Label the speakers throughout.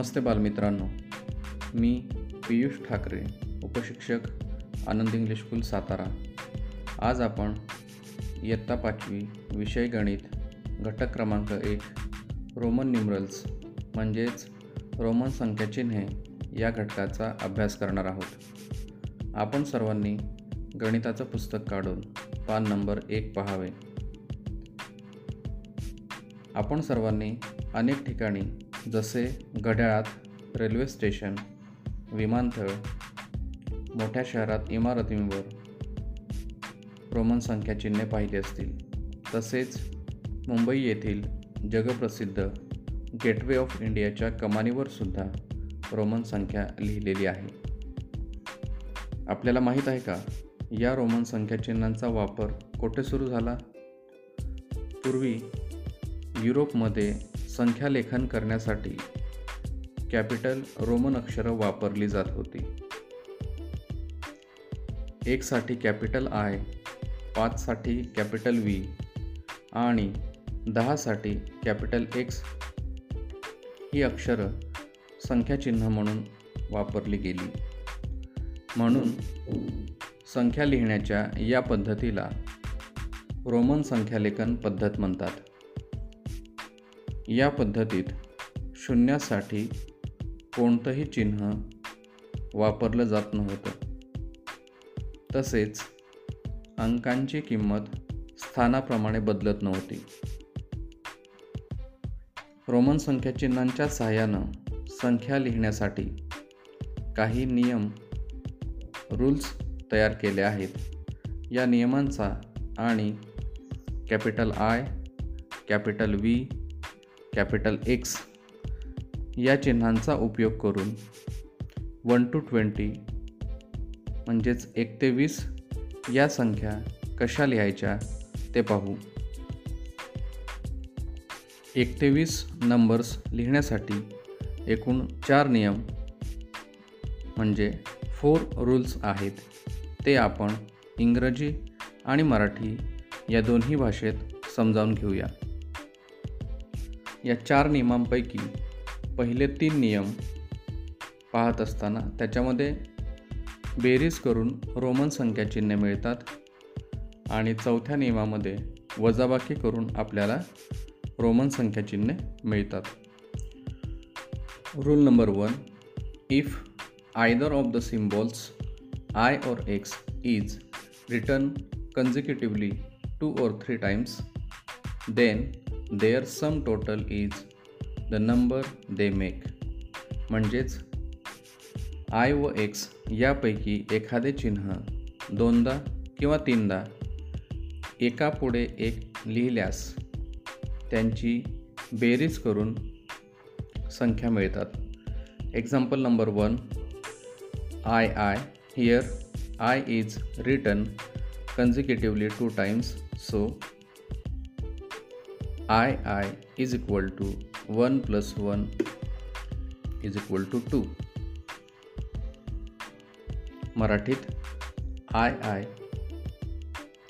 Speaker 1: नमस्ते बालमित्रांनो. मी पियुष ठाकरे उपशिक्षक आनंद इंग्लिश स्कूल सातारा. आज आपण इयत्ता पाचवी विषय गणित घटक क्रमांक एक रोमन न्युमरल्स म्हणजेच रोमन संख्या चिन्हे या घटकाचा अभ्यास करणार आहोत. आपण सर्वांनी गणिताचं पुस्तक काढून पान नंबर एक पहावे. आपण सर्वांनी अनेक ठिकाणी जसे घड्याळात रेल्वे स्टेशन विमानतळ मोठ्या शहरात इमारतींवर रोमन संख्या चिन्हे पाहिली असतील. तसेच मुंबई येथील जगप्रसिद्ध गेटवे ऑफ इंडियाच्या कमानीवर सुद्धा रोमन संख्या लिहिलेली आहे. आपल्याला माहीत आहे का या रोमन संख्या चिन्हांचा वापर कोठे सुरू झाला? पूर्वी युरोपमध्ये संख्यालेखन करण्यासाठी कॅपिटल रोमन अक्षरं वापरली जात होती. एकसाठी कॅपिटल आय पाचसाठी कॅपिटल व्ही आणि दहासाठी कॅपिटल एक्स ही अक्षरं संख्याचिन्ह म्हणून वापरली गेली. म्हणून संख्या लिहिण्याच्या या पद्धतीला रोमन संख्यालेखन पद्धत म्हणतात. या पद्धतीत शून्यासाठी कोणतंही चिन्ह वापरलं जात नव्हतं. तसेच अंकांची किंमत स्थानाप्रमाणे बदलत नव्हती. रोमन संख्या चिन्हांच्या सहाय्यानं संख्या लिहिण्यासाठी काही नियम रूल्स तयार केले आहेत. या नियमांचा आणि capital I capital V capital X या चिन्हांचा उपयोग करून वन टू ट्वेंटी म्हणजेच एक ते वीस या संख्या कशा लिहायच्या ते पाहू. एक ते वीस नंबर्स लिहिण्यासाठी एकूण चार नियम म्हणजे फोर रूल्स आहेत. ते आपण इंग्रजी आणि मराठी या दोन्ही भाषेत समजावून घेऊया. या चार नियमांपैकी पहिले तीन नियम पाहत असताना त्याच्यामध्ये बेरीज करून रोमन संख्या चिन्हे मिळतात आणि चौथ्या नियमामध्ये वजाबाकी करून आपल्याला रोमन संख्या चिन्हे मिळतात. Rule number one if either of the symbols I or X is written consecutively two or three times then their sum total is the number they make. म्हणजेच आय व एक्स यापैकी एखादे चिन्ह दोनदा किंवा तीनदा एकापुढे एक लिहिल्यास त्यांची बेरीज करून संख्या मिळतात. Example number one I I here I is written consecutively two times so I I is equal to one plus one is equal to two मराठीत आय आय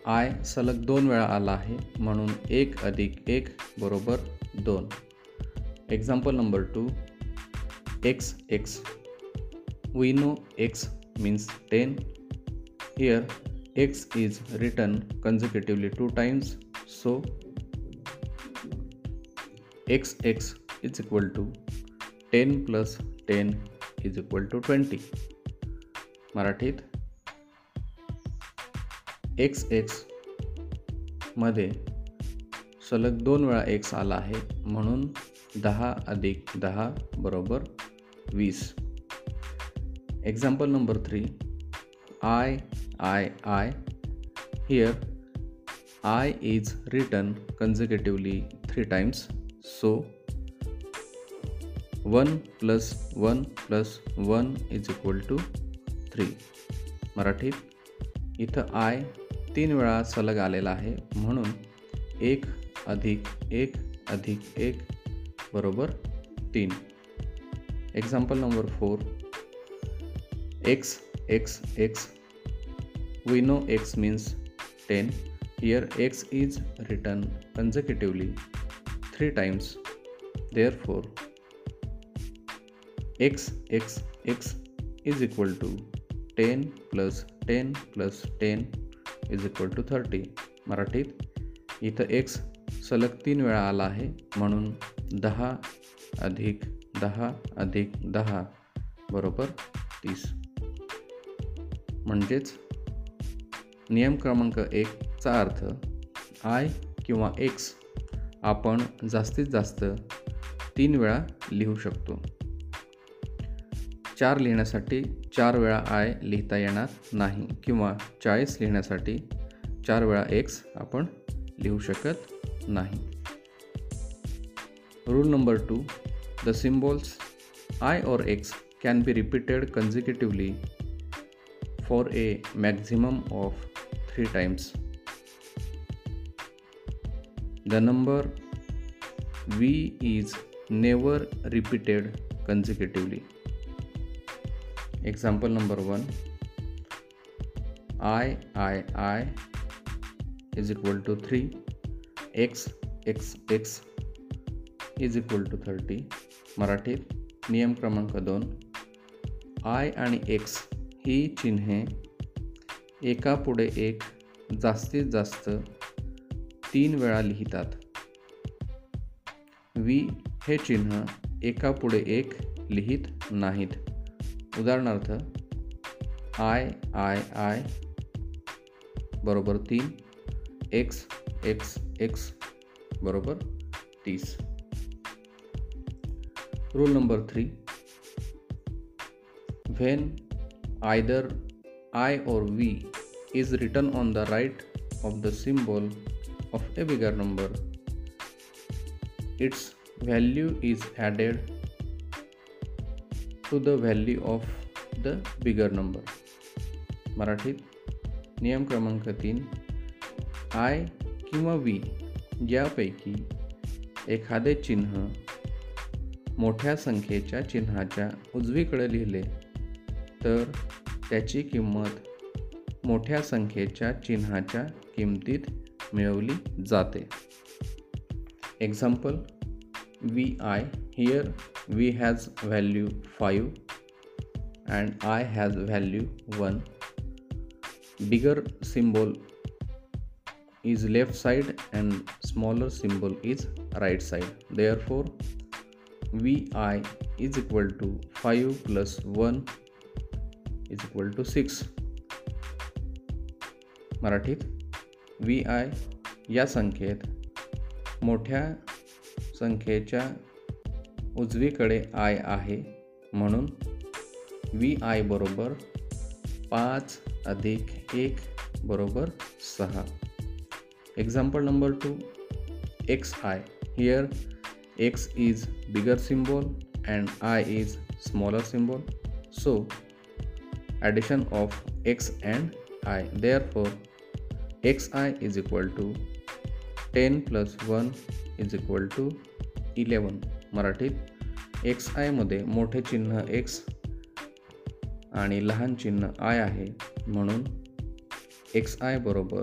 Speaker 1: आय सलग दोन वेळा आला आहे म्हणून एक अधिक एक बरोबर दोन. Example number two X X we know X means ten here X is written consecutively two times so X X is equal to ten plus ten is equal to twenty मराठीत एक्स एक्समध्ये सलग दोन वेळा x आला आहे म्हणून दहा अधिक दहा बरोबर वीस. Example number three I I I here I is written consecutively three times So, 1 plus 1 plus 1 is equal to three. मराठीत इथं आय तीन वेळा सलग आलेला आहे म्हणून एक अधिक एक अधिक एक बरोबर तीन. Example number four X X X we know X means ten here X is written consecutively. Three times therefore x x x is equal to 10 plus 10 plus 10 is equal to 30 मराठीत इथं एक्स सलग तीन वेळा आला आहे म्हणून दहा अधिक दहा अधिक दहा बरोबर तीस. म्हणजेच नियम क्रमांक एकचा अर्थ आय किंवा एक्स आपण जास्तीत जास्त तीन वेळा लिहू शकतो. चार लिहिण्यासाठी चार वेळा आय लिहिता येणार नाही किंवा चाळीस लिहिण्यासाठी चार वेळा एक्स आपण लिहू शकत नाही. Rule number two the symbols I or X can be repeated consecutively for a maximum of three times the number V is never repeated consecutively example number one I I I is equal to three X X X is equal to thirty मराठीत नियम क्रमांक दोन. I आणि x ही चिन्हे एकापुढे एक जास्तीत जास्त तीन वेळा लिहितात. वी हे चिन्ह एकापुढे एक लिहित नाहीत. उदाहरणार्थ आय आय आय बरोबर तीन एक्स एक्स एक्स बरोबर तीस. Rule number three. When either I or V is written on the right of the symbol of a bigger number, its value is added to the value of the bigger number. मराठीत नियम क्रमांक तीन I किंवा V यापैकी एखादे चिन्ह मोठ्या संख्येच्या चिन्हाच्या उजवीकडे लिहिले तर त्याची किंमत मोठ्या संख्येच्या चिन्हाच्या किमतीत मिळवली जाते. Example V I here V has value five and I has value one bigger symbol is left side and smaller symbol is right side therefore V I is equal to five plus one is equal to six मराठीत? V I या संख्येत मोठ्या संख्येच्या उजवीकडे I आहे म्हणून V I बरोबर पाच अधिक एक बरोबर सहा. Example number two X I here X is bigger symbol and I is smaller symbol so addition of X and I therefore X I is equal to ten plus one is equal to eleven मराठीत X आयमध्ये मोठे चिन्ह x आणि लहान चिन्ह I आहे. म्हणून X I बरोबर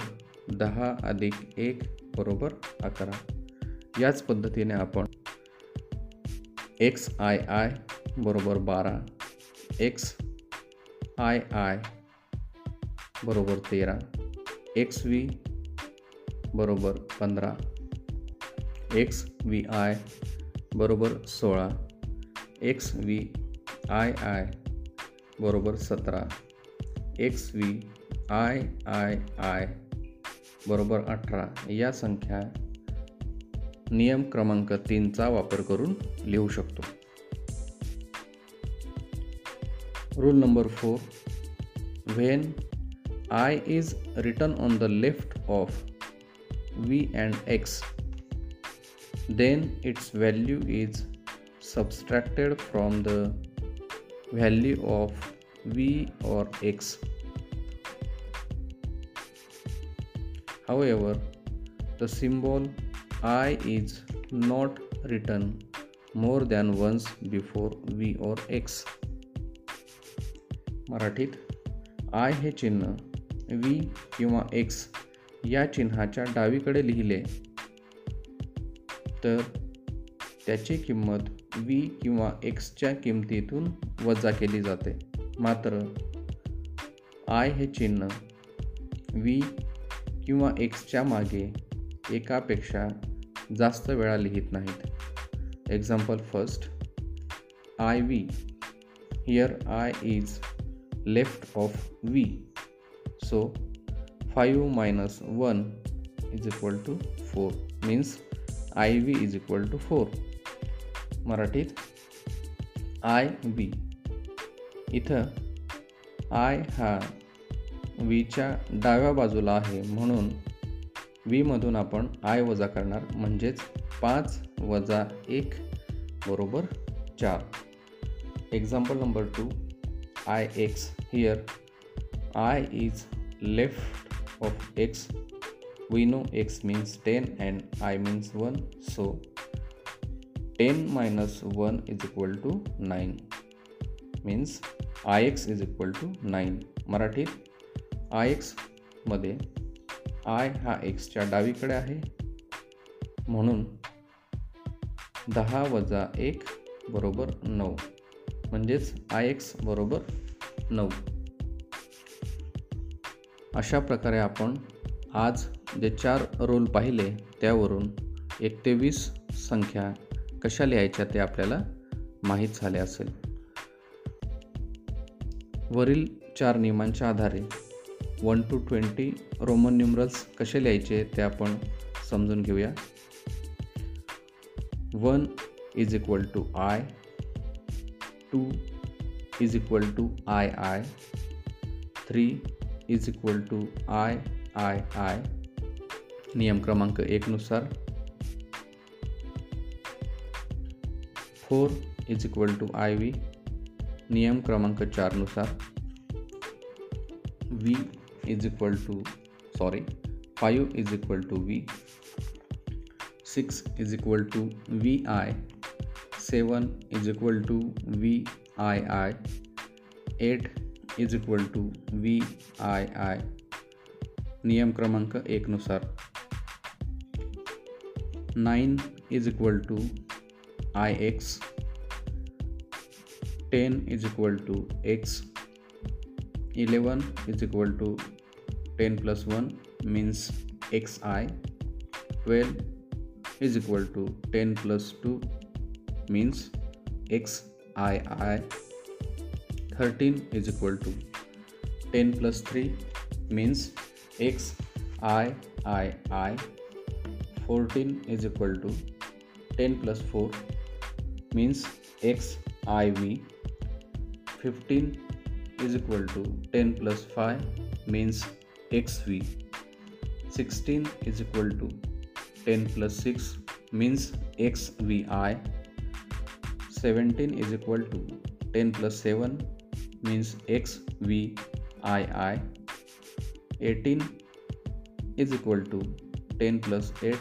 Speaker 1: दहा अधिक एक बरोबर अकरा. याच पद्धतीने आपण एक्स आय आय बरोबर बारा एक्स आय आय बरोबर तेरा एक्स व्ही बरोबर पंधरा एक्स व्ही आय बरोबर सोळा एक्स व्ही आय आय बरोबर सतरा X V I I I बरोबर अठरा. या संख्या नियम क्रमांक तीनचा वापर करून लिहू शकतो. Rule number four when i is written on the left of v and x then its value is subtracted from the value of v or x however the symbol i is not written more than once before v or x मराठीत I हे चिन्ह V किंवा x या चिन्हाच्या डावीकडे लिहिले. तर त्याची किंमत व्ही किंवा एक्सच्या किमतीतून वजा केली जाते. मात्र आय हे चिन्ह व्ही किंवा एक्सच्या मागे एकापेक्षा जास्त वेळा लिहित नाहीत. Example first I V here I is left of V so five minus one is equal to four means I V is equal to four मराठीत आय व्ही इथं आय हा व्हीच्या डाव्या बाजूला आहे. म्हणून व्हीमधून आपण आय वजा करणार. म्हणजेच पाच वजा एक बरोबर चार. Example number two I X here I is left of X we know X means ten and I means one so ten minus one is equal to nine means I X is equal to nine मराठीत I एक्समध्ये I हा एक्सच्या डावीकडे आहे. म्हणून दहा वजा एक बरोबर नऊ. म्हणजेच आय एक्स बरोबर नऊ. अशा प्रकारे आपण आज जे चार रोल पाहिले त्यावरून एक ते वीस संख्या कशा लिहायच्या ते आपल्याला माहीत झाले असेल. वरील चार नियमांच्या आधारे one to twenty Roman numerals कसे लिहायचे ते आपण समजून घेऊया. One is equal to I two is equal to I I three is equal to I I I नियम क्रमांक एकनुसार four is equal to I V नियम क्रमांक चारनुसार V is equal to sorry five is equal to V six is equal to V I seven is equal to V I I eight vii 8 is equal to vii नियम क्रमांक एक नुसार nine is equal to I X ten is equal to X eleven is equal to 10 plus 1 means xi 12 is equal to 10 plus 2 means xii 13 is equal to 10 plus 3 means x i i i. 14 is equal to 10 plus 4 means xiv 15 is equal to 10 plus 5 means xv 16 is equal to 10 plus 6 means xvi 17 is equal to 10 plus 7 means xvii 18 is equal to 10 plus 8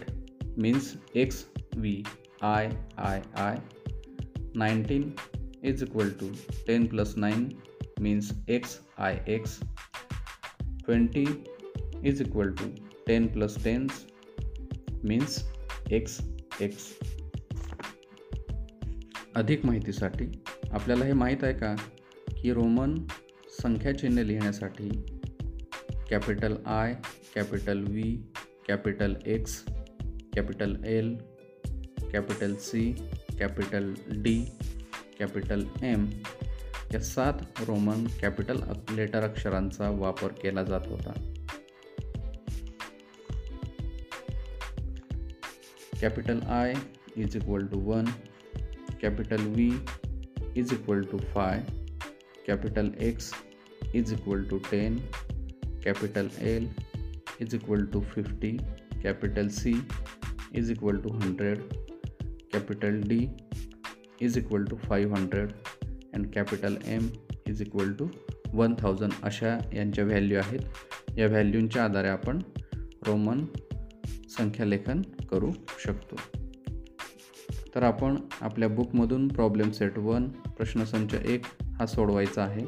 Speaker 1: means xvii 19 is equal to 10 plus 9 means xix 20 is equal to 10 plus 10 means x x अधिक माहितीसाठी आपल्याला हे माहीत आहे का की Roman संख्या चिन्ह लिहिण्यासाठी capital I, capital V, capital X, capital L, capital C, capital D, capital M या सात रोमन कॅपिटल लेटर अक्षरांचा वापर केला जात होता. Capital I is equal to one, capital V is equal to five capital X is equal to 10 capital L is equal to 50 capital C is equal to 100 capital D is equal to 500 and capital M is equal to one thousand अशा यांच्या value आहेत. या व्हॅल्यूंच्या आधारे आपण Roman संख्यालेखन करू शकतो. तर आपण आपल्या बुकमधून प्रॉब्लेम सेट वन प्रश्नसंच एक हा सोडवायचा आहे.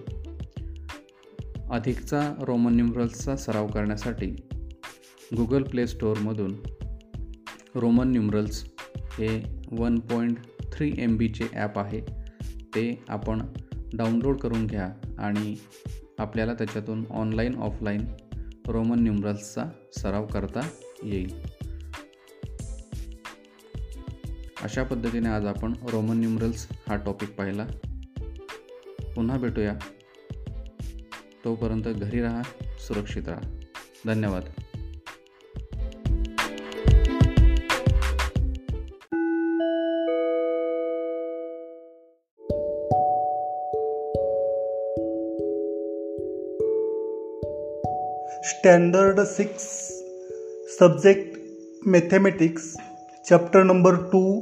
Speaker 1: अधिकचा रोमन न्युमरल्सचा सराव करण्यासाठी गुगल प्ले स्टोअरमधून रोमन न्युमरल्स हे वन पॉईंट थ्री एम बीचे ॲप आहे. ते आपण डाउनलोड करून घ्या आणि आपल्याला त्याच्यातून ऑनलाईन ऑफलाईन रोमन न्युमरल्सचा सराव करता येईल. अशा पद्धतीने आज आपण रोमन न्युमरल्स हा टॉपिक पाहिला. पुन्हा भेटूया. तोपर्यंत घरी राहा सुरक्षित राहा. धन्यवाद.
Speaker 2: Standard six subject mathematics chapter number two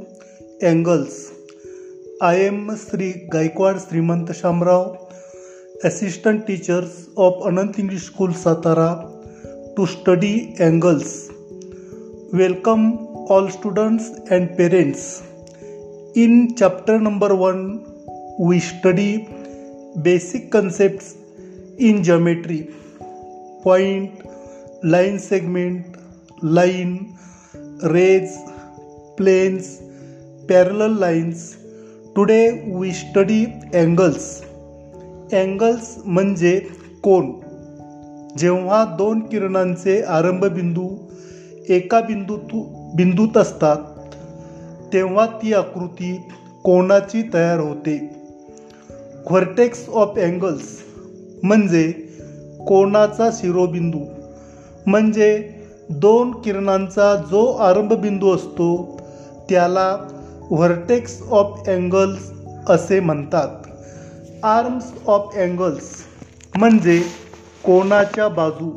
Speaker 2: angles I am Sri Gaikwad Srimant Shamrao, assistant teachers of Anant English School Satara to study angles. Welcome all students and parents. In chapter number 1 we study basic concepts in geometry. Point, line segment, line, rays, planes, parallel lines today we study angles angles म्हणजे कोण जेव्हा दोन किरणांचे आरंभबिंदू एका बिंदू बिंदूत असतात तेव्हा ती आकृती कोणाची तयार होते. व्हर्टेक्स ऑफ अँगल्स म्हणजे कोणाचा शिरोबिंदू. म्हणजे दोन किरणांचा जो आरंभबिंदू असतो त्याला व्हर्टेक्स ऑफ अँगल्स असे म्हणतात. आर्म्स ऑफ अँगल्स म्हणजे कोणाच्या बाजू?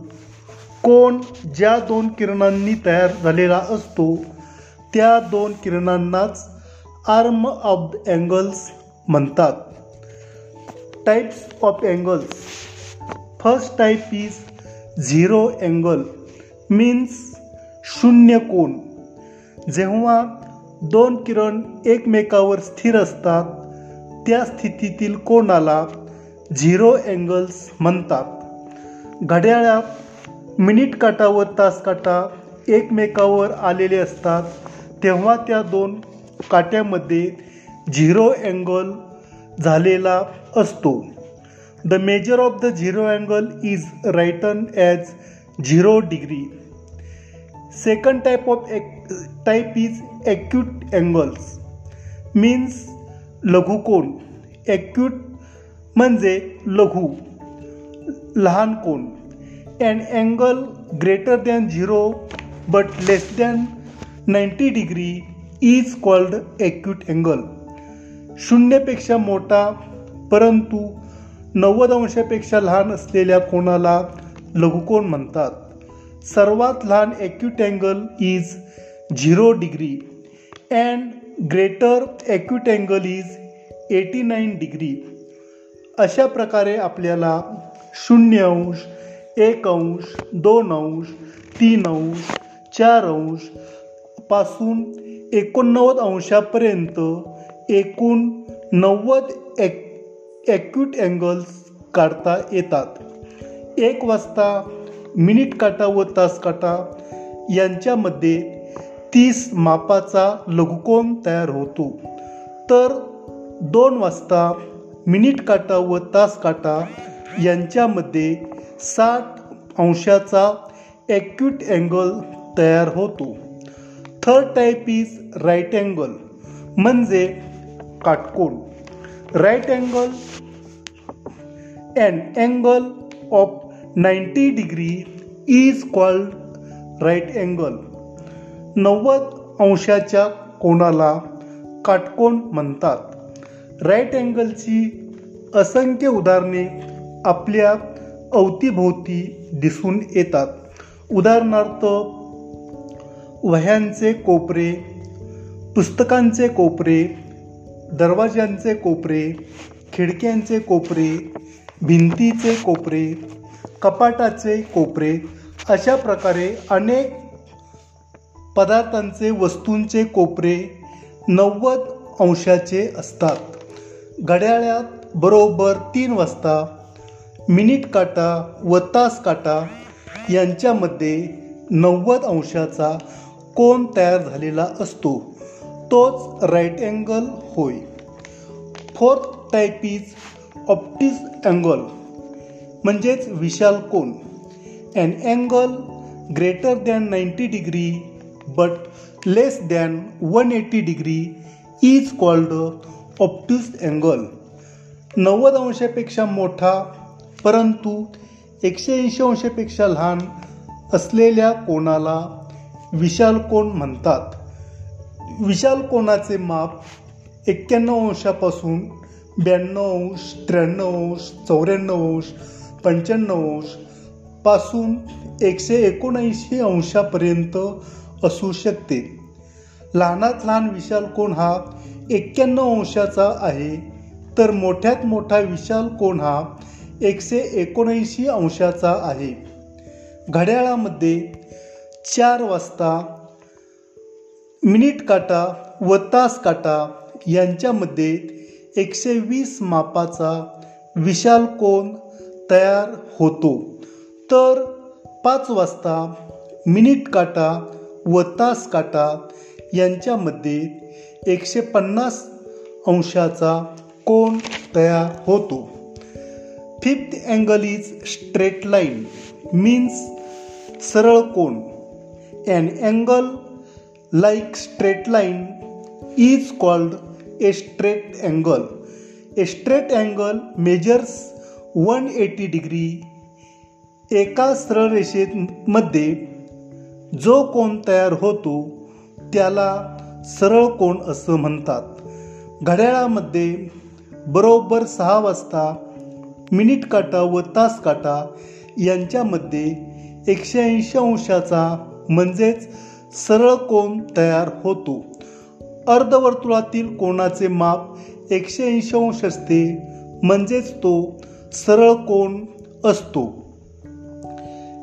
Speaker 2: कोण ज्या दोन किरणांनी तयार झालेला असतो त्या दोन किरणांनाच आर्म ऑफ अँगल्स म्हणतात. Types of angles. First type is zero angle means शून्य कोण जेव्हा दोन किरण एकमेकावर स्थिर असतात त्या स्थितीतील कोणाला झिरो अँगल्स म्हणतात. घड्याळात मिनिट काटा व तास काटा एकमेकावर आलेले असतात तेव्हा त्या दोन काट्यामध्ये झिरो अँगल झालेला असतो. The measure of the zero angle is written as zero degree second type of type is acute angles means लघुकोण acute म्हणजे लघु लहान कोण and angle greater than zero but less than ninety degree is called acute angle शून्यपेक्षा मोठा परंतु नव्वद अंशापेक्षा लहान असलेल्या कोणाला लघुकोण म्हणतात. सर्वात लहान acute angle is zero degree. And greater acute angle is eighty nine degree. अशा प्रकारे आपल्याला शून्य अंश एक अंश दोन अंश तीन अंश चार अंशपासून एकोणनव्वद अंशापर्यंत एकूण नव्वद ॲक ॲक्यूट अँगल्स काढता येतात. एक वाजता मिनिट काटा व तास काटा यांच्यामध्ये तीस मापाचा लघुकोन तयार होतो. तर दोन वाजता मिनिट काटा व तास काटा यांच्यामध्ये साठ अंशाचा ॲक्यूट अँगल तयार होतो. Third type is right angle म्हणजे Katkon right angle and angle of ninety degree is called right angle नव्वद अंशाच्या कोणाला काटकोण म्हणतात. राईट अँगलची असंख्य उदाहरणे आपल्या अवतीभोवती दिसून येतात. उदाहरणार्थ वह्यांचे कोपरे पुस्तकांचे कोपरे दरवाज्यांचे कोपरे खिडक्यांचे कोपरे भिंतीचे कोपरे कपाटाचे कोपरे अशा प्रकारे अनेक पदार्थांचे वस्तूंचे कोपरे नव्वद अंशाचे असतात. घड्याळात बरोबर तीन वाजता मिनिट काटा व तास काटा यांच्यामध्ये नव्वद अंशाचा कोन तयार झालेला असतो. तोच राईट अँगल होय. Fourth type is obtuse angle म्हणजेच विशाल कोन. And angle greater than ninety degree but less than one eighty degree called obtuse angle नव्वद अंशापेक्षा मोठा परंतु एकशे ऐंशी अंशापेक्षा लहान असलेल्या कोणाला विशाल कोण म्हणतात. विशाल कोणाचे माप एक्क्याण्णव अंशापासून ब्याण्णव अंश त्र्याण्णव अंश चौऱ्याण्णव अंश पंच्याण्णव अंशपासून एकशे एकोणऐंशी अंशापर्यंत असू शकते. लहानात लहान विशाल कोण हा? एक्क्याण्णव अंशाचा आहे. तर मोठ्यात मोठा विशाल कोण हा? एकशे एकोणऐंशी अंशाचा आहे. घड्याळामध्ये चार वाजता मिनिट काटा व तास काटा यांच्यामध्ये एकशे वीस मापाचा विशाल कोण तयार होतो? तर पाच वाजता मिनिट काटा व तास काटा यांच्यामध्ये एकशे पन्नास अंशाचा कोन तयार होतो. Fifth angle is straight line means सरळ कोन. And angle like straight line is called a straight angle. A straight angle measures one eighty degree एका सरळ रेषेमध्ये जो कोण तयार होतो त्याला सरळ कोण असं म्हणतात? घड्याळामध्ये बरोबर सहा वाजता मिनिट काटा व तास काटा यांच्यामध्ये एकशे ऐंशी अंशाचा म्हणजेच सरळ कोण तयार होतो? अर्धवर्तुळातील कोणाचे माप एकशे ऐंशी अंश असते म्हणजेच तो सरळ कोण असतो.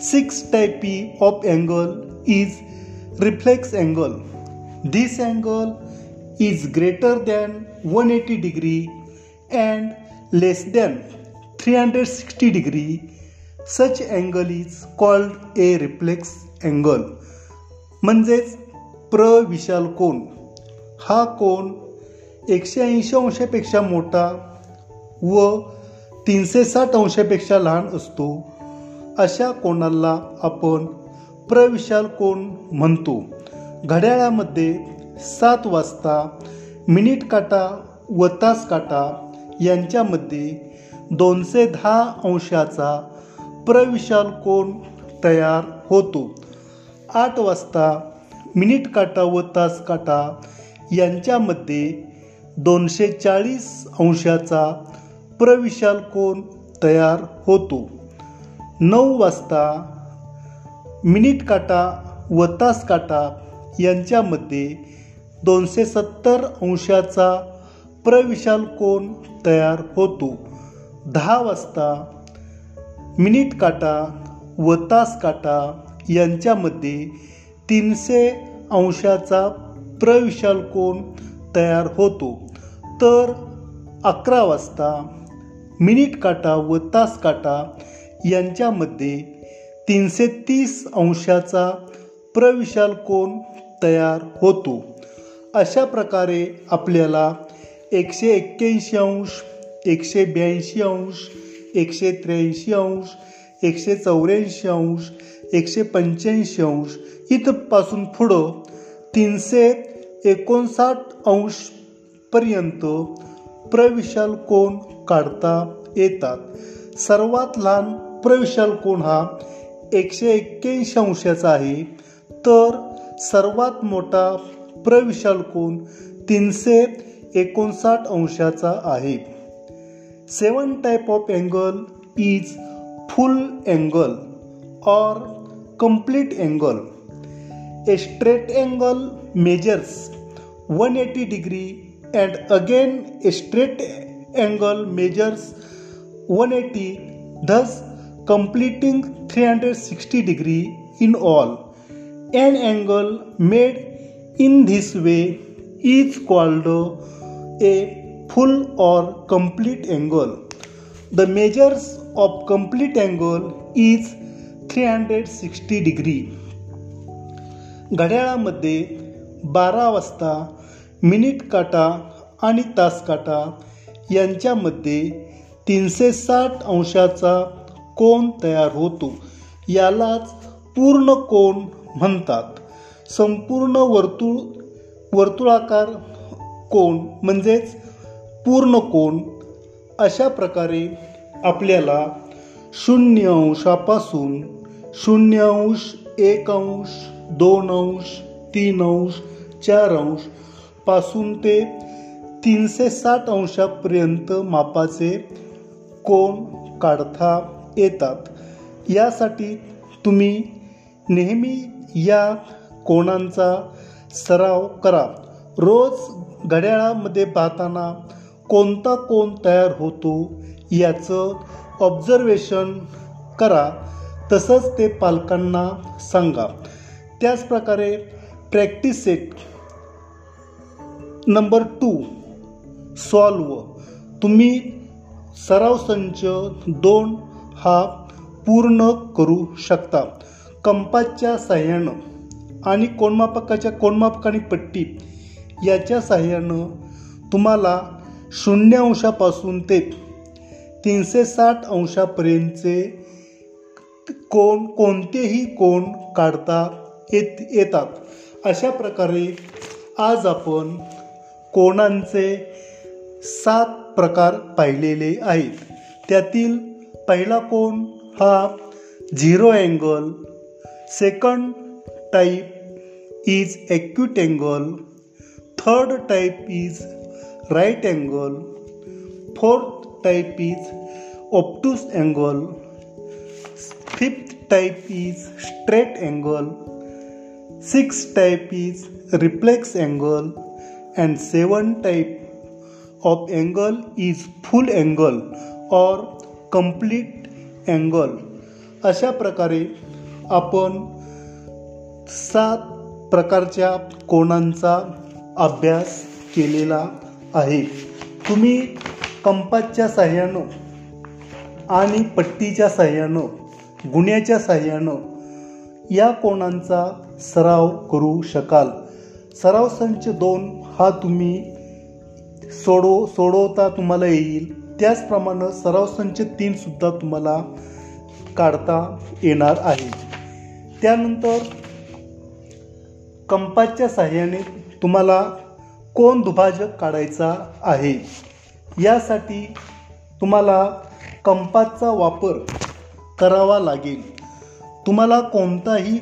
Speaker 2: Six type of angle is reflex angle this angle is greater than one eighty degree and less than three hundred sixty degree such angle is called a reflex angle म्हणजेच प्रविशाल कोन. हा कोन एकशे ऐंशी अंशापेक्षा मोठा व तीनशे साठ अंशापेक्षा लहान असतो. अशा कोणाला आपण प्रविशाल कोण म्हणतो? घड्याळामध्ये सात वाजता मिनिट काटा व तास काटा यांच्यामध्ये दोनशे दहा अंशाचा प्रविशाल कोण तयार होतो? आठ वाजता मिनिट काटा व तास काटा यांच्यामध्ये दोनशे चाळीस अंशाचा प्रविशाल कोण तयार होतो? नऊ वाजता मिनिट काटा व तास काटा यांच्यामध्ये दोनशे सत्तर अंशाचा प्रविशाल कोन तयार होतो. दहा वाजता मिनिट काटा व तास काटा यांच्यामध्ये तीनशे अंशाचा प्रविशाल कोण तयार होतो. तर अकरा वाजता मिनिट काटा व तास काटा यांच्यामध्ये तीनशे तीस अंशाचा प्रविशाल कोन तयार होतो. अशा प्रकारे आपल्याला एकशे एक्क्याऐंशी अंश एकशे ब्याऐंशी अंश एकशे त्र्याऐंशी अंश एकशे चौऱ्याऐंशी अंश एकशे पंच्याऐंशी अंश इथपासून पुढं तीनशे एकोणसाठ अंशपर्यंत प्रविशाल कोण काढता येतात. सर्वात लहान प्रविशाल कोण हा एकशे एक्क्याऐंशी अंशाचा आहे. तर सर्वात मोठा प्रविशाल कोण तीनशे एकोणसाठ अंशाचा आहे. Seven type of angle is full angle or complete angle. A straight angle measures one eighty degree and again a straight angle measures one eighty thus completing 360 degree in all. An angle made in this way is called a full or complete angle. The measures of complete angle is 360 degree. घड्याळामध्ये बारा वाजता minute काटा आणि तास काटा यांच्यामध्ये तीनशे साठ अंशाचा कोण तयार होतो यालाच पूर्ण कोण म्हणतात. संपूर्ण वर्तुळ वर्तुळाकार कोण म्हणजेच पूर्ण कोन अशा प्रकारे आपल्याला शून्य अंशापासून शून्य अंश एक अंश दोन अंश तीन अंश चार अंशपासून ते तीनशे साठ अंशापर्यंत मापाचे कोण काढता येतात. यासाठी तुम्ही नेहमी या कोणांचा सराव करा. रोज घड्याळामध्ये पाहताना कोणता कोण तयार होतो याचं ऑब्झर्वेशन करा. तसंच ते पालकांना सांगा. त्याचप्रकारे practice set number two solve तुम्ही सराव संच दोन हा पूर्ण करू शकता. कंपासच्या साह्यानं आणि कोणमापकाच्या कोणमापक आणि पट्टी याच्या साह्यानं तुम्हाला शून्य अंशापासून ते तीनशे साठ अंशापर्यंतचे कोण कोणतेही कोण काढता येत येतात. अशा प्रकारे आज आपण कोणांचे सात प्रकार पाहिलेले आहेत. त्यातील पहिला कोण हा zero angle. Second type is acute angle. Third type is right angle. Fourth type is obtuse angle. Fifth type is straight angle. Six type is reflex angle. And seven type of angle is full angle. Or complete angle अशा प्रकारे आपण सात प्रकारच्या कोणांचा अभ्यास केलेला आहे. तुम्ही कंपासच्या साह्यानं आणि पट्टीच्या साह्यानं गुन्ह्याच्या साह्यानं या कोणांचा सराव करू शकाल. सराव संच दोन हा तुम्ही सोडो सोडवता तुम्हाला येईल. त्याचप्रमाणे सराव संच तीनसुद्धा तुम्हाला काढता येणार आहे. त्यानंतर कंपासच्या साह्याने तुम्हाला कोण दुभाजक काढायचा आहे? यासाठी तुम्हाला कंपासचा वापर करावा लागेल. तुम्हाला कोणताही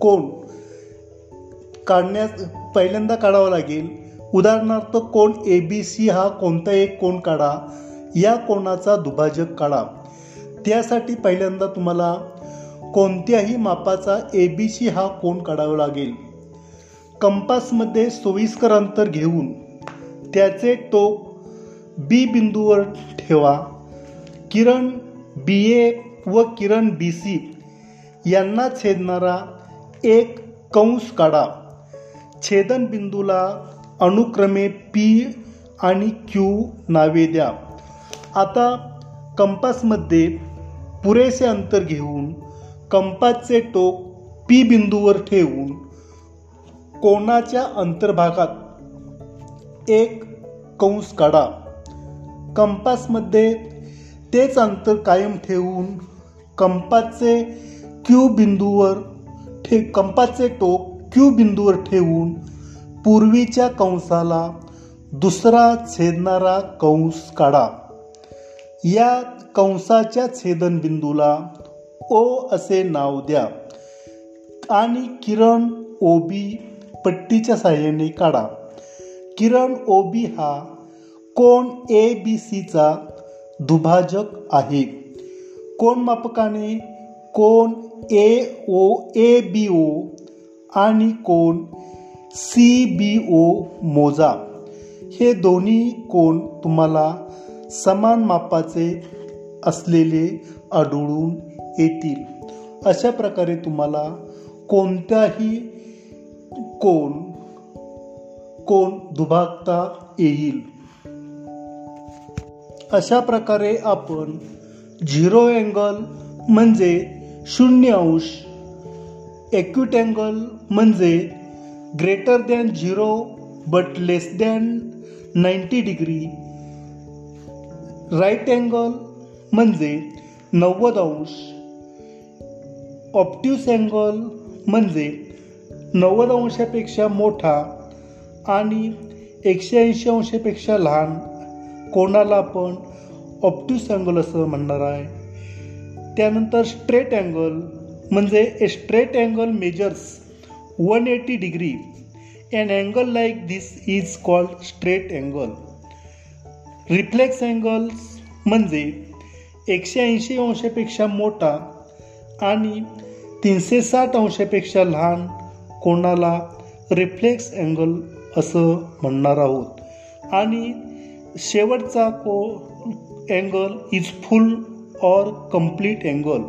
Speaker 2: कोण काढण्यास पहिल्यांदा काढावा लागेल. उदाहरणार्थ कोण ए बी सी हा कोणता एक कोण काढा. या कोणाचा दुभाजक काढा? त्यासाठी पहिल्यांदा तुम्हाला कोणत्याही मापाचा ए बी सी हा कोण काढावा लागेल? कंपासमध्ये सोयीस्कर अंतर घेऊन त्याचे टोक बी बिंदूवर ठेवा. किरण बी ए व किरण बी सी यांना छेदणारा एक कंस काढा. छेदन बिंदूला अनुक्रमे पी आणि क्यू नावे द्या. आता कंपासमध्ये पुरेसे अंतर घेऊन कंपासचे टोक पी बिंदूवर ठेवून कोणाच्या अंतर्भागात एक कंस काढा. कंपासमध्ये तेच अंतर कायम ठेवून कंपासचे क्यू बिंदूवर ठे कंपासचे टोक क्यू बिंदूवर ठेवून पूर्वीच्या कंसाला दुसरा छेदणारा कंस काढा. या कंसाच्या छेदनबिंदूला ओ असे नाव द्या आणि किरण ओ बी पट्टीच्या साह्याने काढा. किरण ओ बी हा कोण ए बी सीचा दुभाजक आहे. कोण मापकाने कोण ए ओ ए बी ओ आणि कोण सी बी ओ मोजा. हे दोन्ही कोण तुम्हाला समान मापाचे असलेले आढळून येतील. अशा प्रकारे तुम्हाला कोणत्याही कोण कोण दुभागता येईल. अशा प्रकारे आपण झिरो अँगल म्हणजे शून्य अंश एक्यूट अँगल म्हणजे greater than zero but less than ninety degree right angle म्हणजे नव्वद अंश. ऑप्टिव्स अँगल म्हणजे नव्वद अंशापेक्षा मोठा आणि एकशे ऐंशी अंशापेक्षा लहान. कोणाला आपण ऑप्टिव्स अँगल असं म्हणणार आहे? त्यानंतर स्ट्रेट अँगल म्हणजे a straight angle measures one eighty degree. And angle like this is called straight angle reflex angles म्हणजे एकशे ऐंशी अंशापेक्षा मोठा आणि तीनशे साठ अंशापेक्षा लहान कोणाला रिफ्लेक्स अँगल असं म्हणणार आहोत. आणि शेवटचा को angle is full or complete angle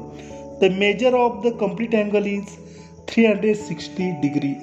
Speaker 2: the measure of the complete angle is three hundred sixty degree